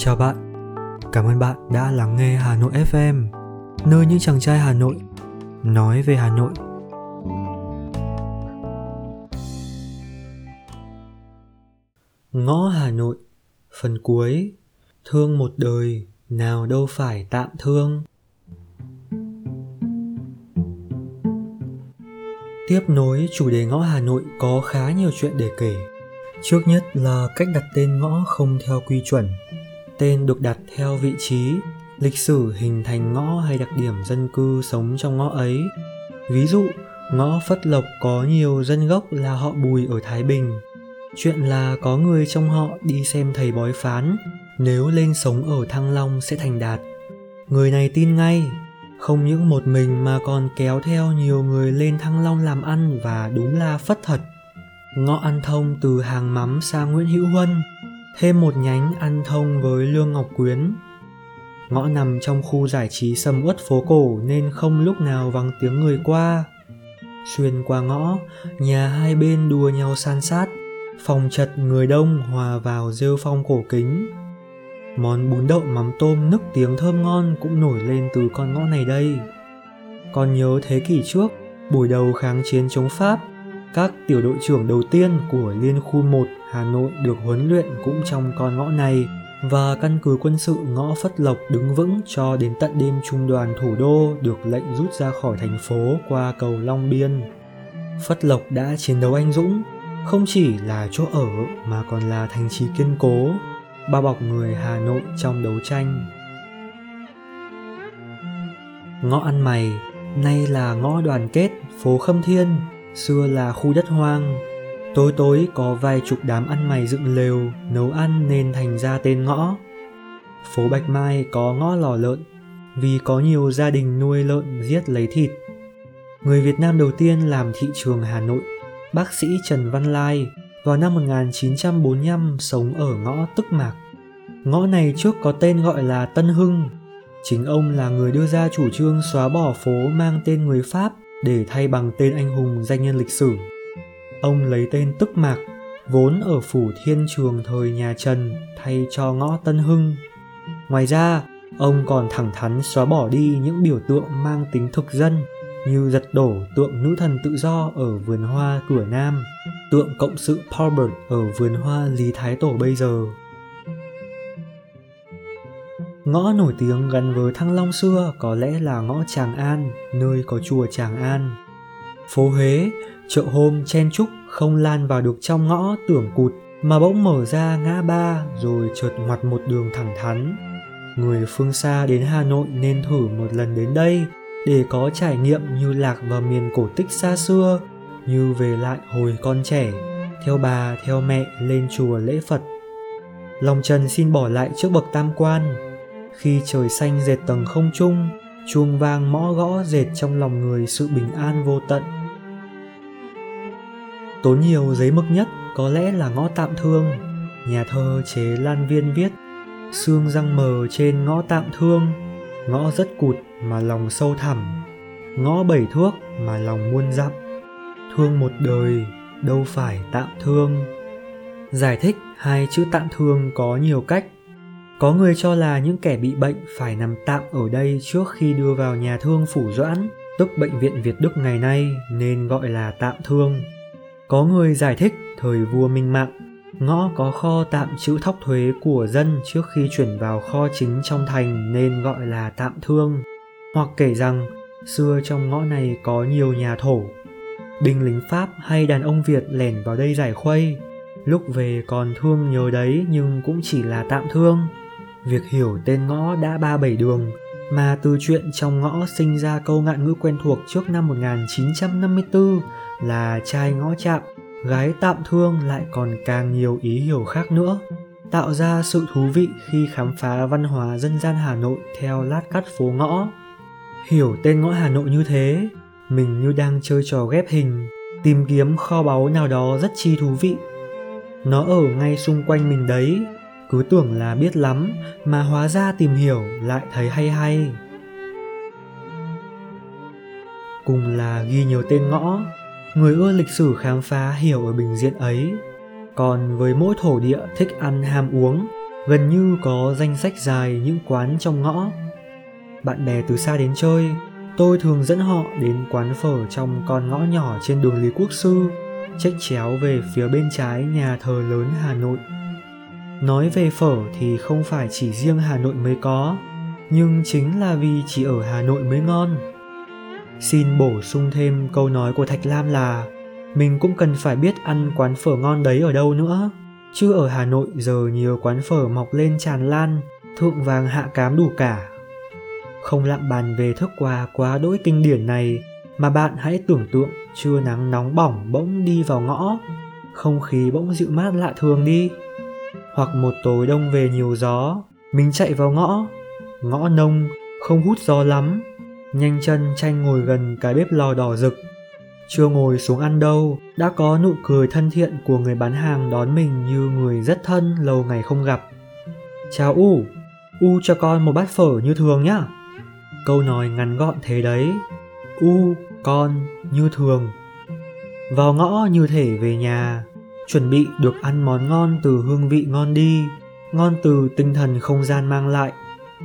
Chào bạn, cảm ơn bạn đã lắng nghe Hà Nội FM, nơi những chàng trai Hà Nội nói về Hà Nội. Ngõ Hà Nội, phần cuối, thương một đời, nào đâu phải tạm thương. Tiếp nối chủ đề ngõ Hà Nội có khá nhiều chuyện để kể. Trước nhất là cách đặt tên ngõ không theo quy chuẩn. Tên được đặt theo vị trí, lịch sử hình thành ngõ hay đặc điểm dân cư sống trong ngõ ấy. Ví dụ, ngõ Phất Lộc có nhiều dân gốc là họ Bùi ở Thái Bình. Chuyện là có người trong họ đi xem thầy bói phán, nếu lên sống ở Thăng Long sẽ thành đạt. Người này tin ngay, không những một mình mà còn kéo theo nhiều người lên Thăng Long làm ăn và đúng là phất thật. Ngõ ăn thông từ hàng mắm sang Nguyễn Hữu Huân, thêm một nhánh ăn thông với Lương Ngọc Quyến. Ngõ nằm trong khu giải trí sầm uất phố cổ nên không lúc nào vắng tiếng người qua. Xuyên qua ngõ, nhà hai bên đua nhau san sát, phòng chật người đông hòa vào rêu phong cổ kính. Món bún đậu mắm tôm nức tiếng thơm ngon cũng nổi lên từ con ngõ này đây. Còn nhớ thế kỷ trước, buổi đầu kháng chiến chống Pháp, các tiểu đội trưởng đầu tiên của Liên khu 1 Hà Nội được huấn luyện cũng trong con ngõ này và căn cứ quân sự ngõ Phất Lộc đứng vững cho đến tận đêm trung đoàn thủ đô được lệnh rút ra khỏi thành phố qua cầu Long Biên. Phất Lộc đã chiến đấu anh dũng, không chỉ là chỗ ở mà còn là thành trì kiên cố, bao bọc người Hà Nội trong đấu tranh. Ngõ ăn mày, nay là ngõ đoàn kết, phố Khâm Thiên, xưa là khu đất hoang. Tối tối có vài chục đám ăn mày dựng lều, nấu ăn nên thành ra tên ngõ. Phố Bạch Mai có ngõ lò lợn, vì có nhiều gia đình nuôi lợn giết lấy thịt. Người Việt Nam đầu tiên làm thị trường Hà Nội, bác sĩ Trần Văn Lai, vào năm 1945 sống ở ngõ Tức Mạc. Ngõ này trước có tên gọi là Tân Hưng. Chính ông là người đưa ra chủ trương xóa bỏ phố mang tên người Pháp để thay bằng tên anh hùng danh nhân lịch sử. Ông lấy tên Tức Mạc, vốn ở phủ Thiên Trường thời nhà Trần thay cho ngõ Tân Hưng. Ngoài ra, ông còn thẳng thắn xóa bỏ đi những biểu tượng mang tính thực dân như giật đổ tượng nữ thần tự do ở vườn hoa cửa Nam, tượng cộng sự Paulbert ở vườn hoa Lý Thái Tổ bây giờ. Ngõ nổi tiếng gắn với Thăng Long xưa có lẽ là ngõ Tràng An, nơi có chùa Tràng An. Phố Huế, chợ hôm chen trúc không lan vào được trong ngõ tưởng cụt mà bỗng mở ra ngã ba rồi chợt ngoặt một đường thẳng thắn. Người phương xa đến Hà Nội nên thử một lần đến đây để có trải nghiệm như lạc vào miền cổ tích xa xưa, như về lại hồi con trẻ, theo bà theo mẹ lên chùa lễ Phật. Lòng Trần xin bỏ lại trước bậc tam quan, khi trời xanh dệt tầng không trung, chuông vang mõ gõ dệt trong lòng người sự bình an vô tận. Tốn nhiều giấy mực nhất có lẽ là ngõ tạm thương, nhà thơ chế Lan Viên viết, xương răng mờ trên ngõ tạm thương, ngõ rất cụt mà lòng sâu thẳm. Ngõ bảy thước mà lòng muôn dặm. Thương một đời đâu phải tạm thương. Giải thích hai chữ tạm thương có nhiều cách có người cho là những kẻ bị bệnh phải nằm tạm ở đây trước khi đưa vào nhà thương phủ doãn, tức bệnh viện việt đức ngày nay, nên gọi là tạm thương. Có người giải thích thời vua minh mạng, ngõ có kho tạm chữ thóc thuế của dân trước khi chuyển vào kho chính trong thành nên gọi là tạm thương. Hoặc kể rằng, xưa trong ngõ này có nhiều nhà thổ. Binh lính pháp hay đàn ông việt lẻn vào đây giải khuây. Lúc về còn thương nhớ đấy nhưng cũng chỉ là tạm thương việc hiểu tên ngõ đã ba bảy đường mà từ chuyện trong ngõ sinh ra câu ngạn ngữ quen thuộc trước năm 1954 là trai ngõ chạm, gái tạm thương lại còn càng nhiều ý hiểu khác nữa, tạo ra sự thú vị khi khám phá văn hóa dân gian Hà Nội theo lát cắt phố ngõ. Hiểu tên ngõ Hà Nội như thế, mình như đang chơi trò ghép hình, tìm kiếm kho báu nào đó rất chi thú vị. Nó ở ngay xung quanh mình đấy, cứ tưởng là biết lắm mà hóa ra tìm hiểu lại thấy hay hay. Cùng là ghi nhiều tên ngõ, người ưa lịch sử khám phá hiểu ở bình diện ấy. Còn với mỗi thổ địa thích ăn ham uống, gần như có danh sách dài những quán trong ngõ. Bạn bè từ xa đến chơi, tôi thường dẫn họ đến quán phở trong con ngõ nhỏ trên đường Lý Quốc Sư, chếch chéo về phía bên trái nhà thờ lớn Hà Nội. Nói về phở thì không phải chỉ riêng Hà Nội mới có, nhưng chính là vì chỉ ở Hà Nội mới ngon. Xin bổ sung thêm câu nói của Thạch Lam là mình cũng cần phải biết ăn quán phở ngon đấy ở đâu nữa. Chứ ở Hà Nội giờ nhiều quán phở mọc lên tràn lan, thượng vàng hạ cám đủ cả. Không lạm bàn về thức quà quá đỗi kinh điển này, mà bạn hãy tưởng tượng trưa nắng nóng bỏng bỗng đi vào ngõ, không khí bỗng dịu mát lạ thường đi. Hoặc một tối đông về nhiều gió, mình chạy vào ngõ, ngõ nông, không hút gió lắm, nhanh chân tranh ngồi gần cái bếp lò đỏ rực chưa ngồi xuống ăn đâu, đã có nụ cười thân thiện của người bán hàng đón mình như người rất thân lâu ngày không gặp. Chào U, U cho con một bát phở như thường nhá. Câu nói ngắn gọn thế đấy. U, con, như thường. Vào ngõ như thể về nhà, chuẩn bị được ăn món ngon từ hương vị ngon đi, ngon từ tinh thần không gian mang lại.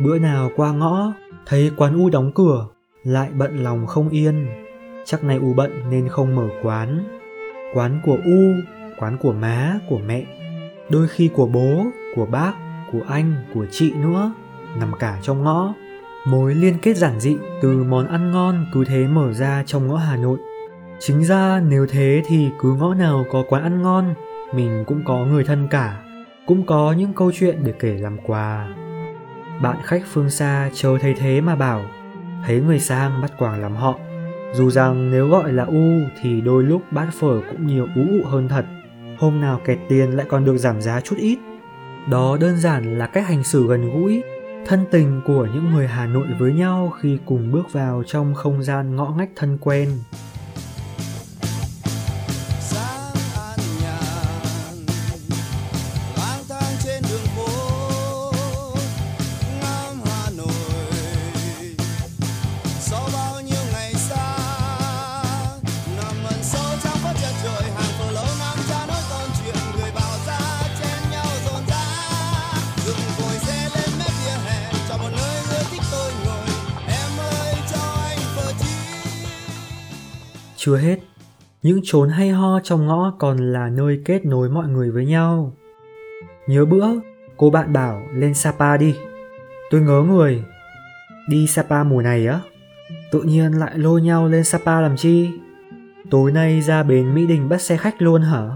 Bữa nào qua ngõ, thấy quán U đóng cửa, lại bận lòng không yên chắc này U bận nên không mở quán. Quán của U, quán của má, của mẹ, đôi khi của bố, của bác, của anh, của chị nữa, nằm cả trong ngõ. Mối liên kết giản dị từ món ăn ngon cứ thế mở ra trong ngõ Hà Nội. Chính ra nếu thế thì cứ ngõ nào có quán ăn ngon, mình cũng có người thân cả, cũng có những câu chuyện để kể làm quà. Bạn khách phương xa chờ thấy thế mà bảo, thấy người sang bắt quàng làm họ, dù rằng nếu gọi là u thì đôi lúc bát phở cũng nhiều ú ụ hơn thật. Hôm nào kẹt tiền lại còn được giảm giá chút ít. Đó đơn giản là cách hành xử gần gũi, thân tình của những người Hà Nội với nhau khi cùng bước vào trong không gian ngõ ngách thân quen. Chưa hết, những chốn hay ho trong ngõ còn là nơi kết nối mọi người với nhau. Nhớ bữa, cô bạn bảo lên Sapa đi. Tôi ngớ người. Đi Sapa mùa này á? Tự nhiên lại lôi nhau lên Sapa làm chi? Tối nay ra bến Mỹ Đình bắt xe khách luôn hả?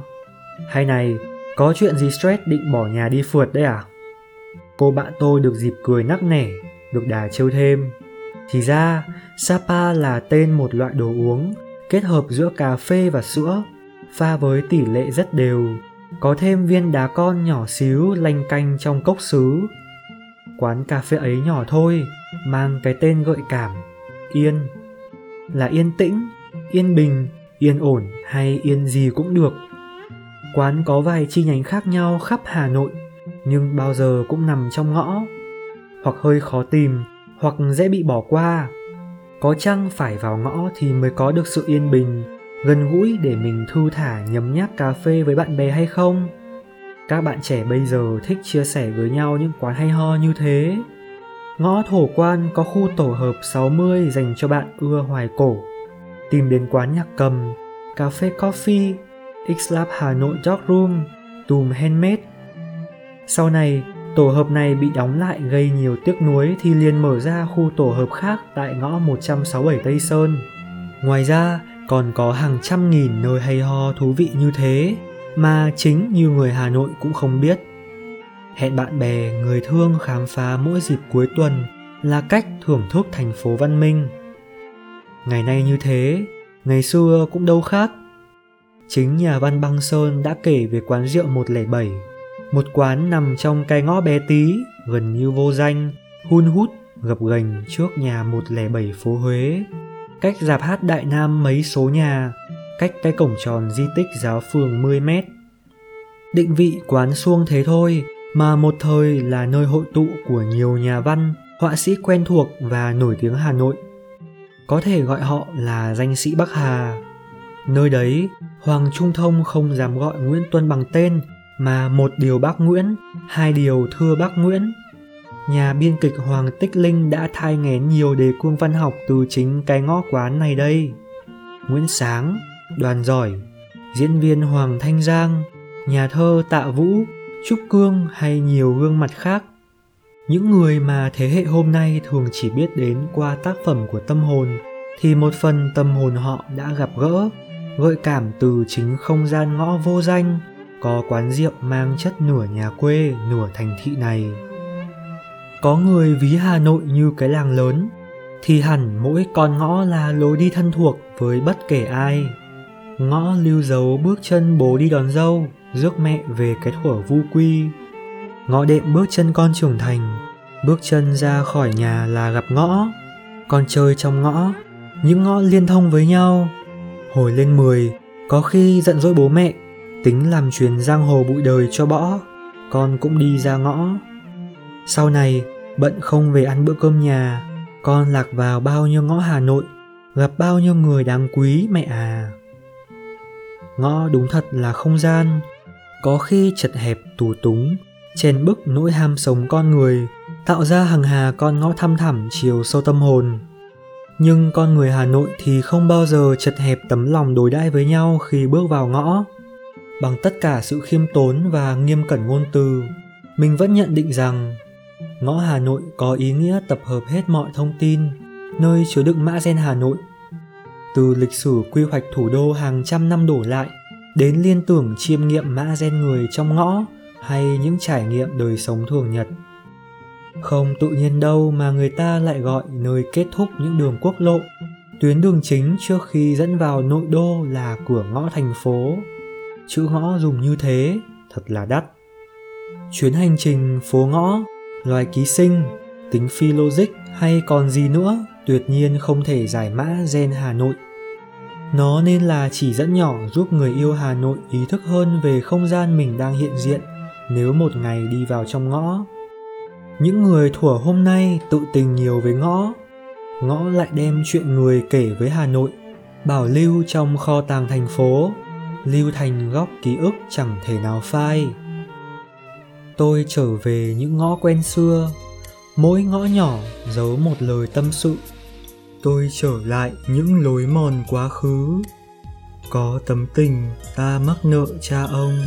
Hay này, có chuyện gì stress định bỏ nhà đi phượt đấy à? Cô bạn tôi được dịp cười nắc nẻ, được đà trêu thêm. Thì ra, Sapa là tên một loại đồ uống kết hợp giữa cà phê và sữa, pha với tỷ lệ rất đều, có thêm viên đá con nhỏ xíu lanh canh trong cốc sứ. Quán cà phê ấy nhỏ thôi, mang cái tên gợi cảm, yên. Là yên tĩnh, yên bình, yên ổn hay yên gì cũng được. Quán có vài chi nhánh khác nhau khắp Hà Nội, nhưng bao giờ cũng nằm trong ngõ, hoặc hơi khó tìm, hoặc dễ bị bỏ qua có chăng phải vào ngõ thì mới có được sự yên bình gần gũi để mình thư thả nhấm nháp cà phê với bạn bè hay không? Các bạn trẻ bây giờ thích chia sẻ với nhau những quán hay ho như thế. Ngõ thổ quan có khu tổ hợp 60 dành cho bạn ưa hoài cổ. Tìm đến quán nhạc cầm cà phê coffee Xlab Hà Nội dark Room, Tùm Handmade. Sau này, Tổ hợp này bị đóng lại gây nhiều tiếc nuối thì liền mở ra khu tổ hợp khác tại ngõ 167 Tây Sơn. Ngoài ra, còn có hàng trăm nghìn nơi hay ho thú vị như thế mà chính như người Hà Nội cũng không biết. Hẹn bạn bè, người thương khám phá mỗi dịp cuối tuần là cách thưởng thức thành phố văn minh. Ngày nay như thế, ngày xưa cũng đâu khác. Chính nhà văn Băng Sơn đã kể về quán rượu 107 một quán nằm trong cái ngõ bé tí, gần như vô danh, hun hút, gập ghềnh trước nhà 107 phố Huế. Cách dạp hát Đại Nam mấy số nhà, cách cái cổng tròn di tích giáo phường 10 mét. Định vị quán xuông thế thôi, mà một thời là nơi hội tụ của nhiều nhà văn, họa sĩ quen thuộc và nổi tiếng Hà Nội. Có thể gọi họ là danh sĩ Bắc Hà. Nơi đấy, Hoàng Trung Thông không dám gọi Nguyễn Tuân bằng tên mà một điều bác Nguyễn, hai điều thưa bác Nguyễn. Nhà biên kịch Hoàng Tích Linh đã thai nghén nhiều đề cương văn học từ chính cái ngõ quán này đây. Nguyễn Sáng, Đoàn Giỏi, diễn viên Hoàng Thanh Giang, nhà thơ Tạ Vũ, Trúc Cương hay nhiều gương mặt khác. Những người mà thế hệ hôm nay thường chỉ biết đến qua tác phẩm của tâm hồn thì một phần tâm hồn họ đã gặp gỡ, gợi cảm từ chính không gian ngõ vô danh, có quán rượu mang chất nửa nhà quê, nửa thành thị này. Có người ví Hà Nội như cái làng lớn, thì hẳn mỗi con ngõ là lối đi thân thuộc với bất kể ai. Ngõ lưu dấu bước chân bố đi đón dâu, rước mẹ về cái thuở vu quy. Ngõ đệm bước chân con trưởng thành, bước chân ra khỏi nhà là gặp ngõ. Con chơi trong ngõ, những ngõ liên thông với nhau. Hồi lên 10, có khi giận dỗi bố mẹ, tính làm chuyến giang hồ bụi đời cho bỏ, con cũng đi ra ngõ. Sau này, bận không về ăn bữa cơm nhà, con lạc vào bao nhiêu ngõ Hà Nội, gặp bao nhiêu người đáng quý mẹ à. Ngõ đúng thật là không gian, có khi chật hẹp tù túng, chèn bức nỗi ham sống con người, tạo ra hàng hà con ngõ thăm thẳm chiều sâu tâm hồn. Nhưng con người Hà Nội thì không bao giờ chật hẹp tấm lòng đối đãi với nhau khi bước vào ngõ. Bằng tất cả sự khiêm tốn và nghiêm cẩn ngôn từ, mình vẫn nhận định rằng ngõ Hà Nội có ý nghĩa tập hợp hết mọi thông tin, nơi chứa đựng mã gen Hà Nội. Từ lịch sử quy hoạch thủ đô hàng trăm năm đổ lại, đến liên tưởng chiêm nghiệm mã gen người trong ngõ hay những trải nghiệm đời sống thường nhật. Không tự nhiên đâu mà người ta lại gọi nơi kết thúc những đường quốc lộ, tuyến đường chính trước khi dẫn vào nội đô là cửa ngõ thành phố. Chữ ngõ dùng như thế, thật là đắt. Chuyến hành trình phố ngõ, loài ký sinh, tính phi logic hay còn gì nữa tuyệt nhiên không thể giải mã gen Hà Nội. Nó nên là chỉ dẫn nhỏ giúp người yêu Hà Nội ý thức hơn về không gian mình đang hiện diện nếu một ngày đi vào trong ngõ những người thuở hôm nay tự tình nhiều với ngõ ngõ lại đem chuyện người kể với hà nội bảo lưu trong kho tàng thành phố lưu thành góc ký ức chẳng thể nào phai. Tôi trở về những ngõ quen xưa, mỗi ngõ nhỏ giấu một lời tâm sự. Tôi trở lại những lối mòn quá khứ, có tấm tình ta mắc nợ cha ông.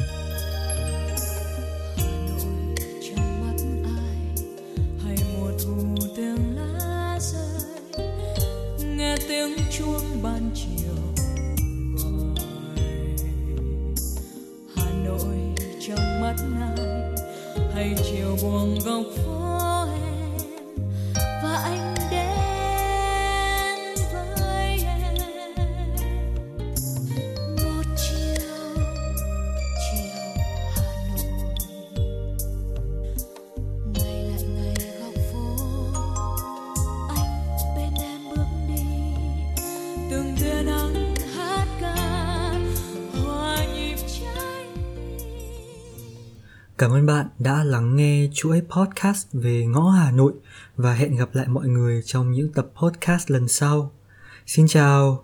Hay chiều góc phố em Cảm ơn bạn đã lắng nghe chuỗi podcast về ngõ Hà Nội và hẹn gặp lại mọi người trong những tập podcast lần sau. Xin chào!